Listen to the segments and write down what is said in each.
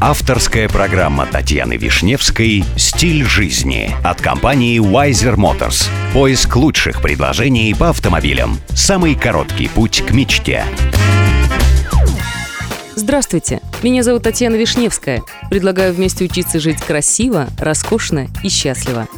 Авторская программа Татьяны Вишневской «Стиль жизни» от компании Wiser Motors. Поиск лучших предложений по автомобилям. Самый короткий путь к мечте. Здравствуйте, меня зовут Татьяна Вишневская. Предлагаю вместе учиться жить красиво, роскошно и счастливо.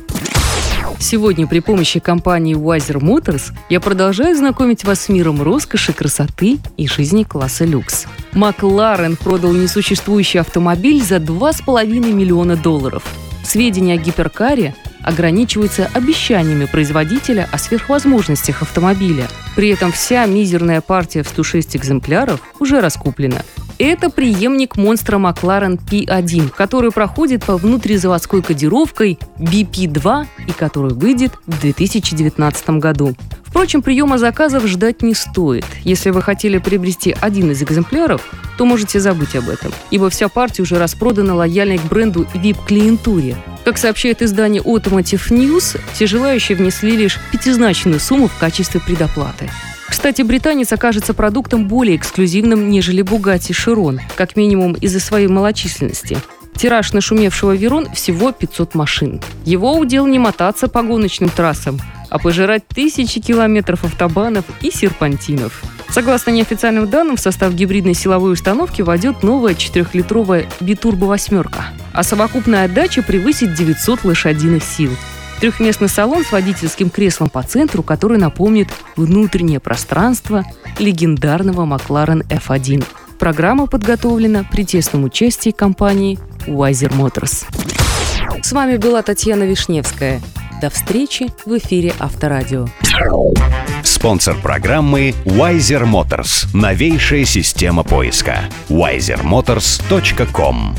Сегодня при помощи компании Wiser Motors я продолжаю знакомить вас с миром роскоши, красоты и жизни класса люкс. Макларен продал несуществующий автомобиль за 2,5 миллиона долларов. Сведения о гиперкаре ограничиваются обещаниями производителя о сверхвозможностях автомобиля. При этом вся мизерная партия в 106 экземпляров уже раскуплена – это преемник монстра Макларен P1, который проходит по внутризаводской кодировкой BP2 и который выйдет в 2019 году. Впрочем, приема заказов ждать не стоит. Если вы хотели приобрести один из экземпляров, то можете забыть об этом, ибо вся партия уже распродана лояльной к бренду VIP-клиентуре. Как сообщает издание Automotive News, все желающие внесли лишь пятизначную сумму в качестве предоплаты. Кстати, британец окажется продуктом более эксклюзивным, нежели Бугати Широн, как минимум из-за своей малочисленности. Тираж нашумевшего Верон всего 500 машин. Его удел не мотаться по гоночным трассам, а пожирать тысячи километров автобанов и серпантинов. Согласно неофициальным данным, в состав гибридной силовой установки войдет новая 4-литровая битурбо восьмерка, а совокупная отдача превысит 900 лошадиных сил – Трехместный салон с водительским креслом по центру, который напомнит внутреннее пространство легендарного Макларен F1. Программа подготовлена при тесном участии компании Wiser Motors. С вами была Татьяна Вишневская. До встречи в эфире Авторадио. Спонсор программы Wiser Motors. Новейшая система поиска. wisermotors.com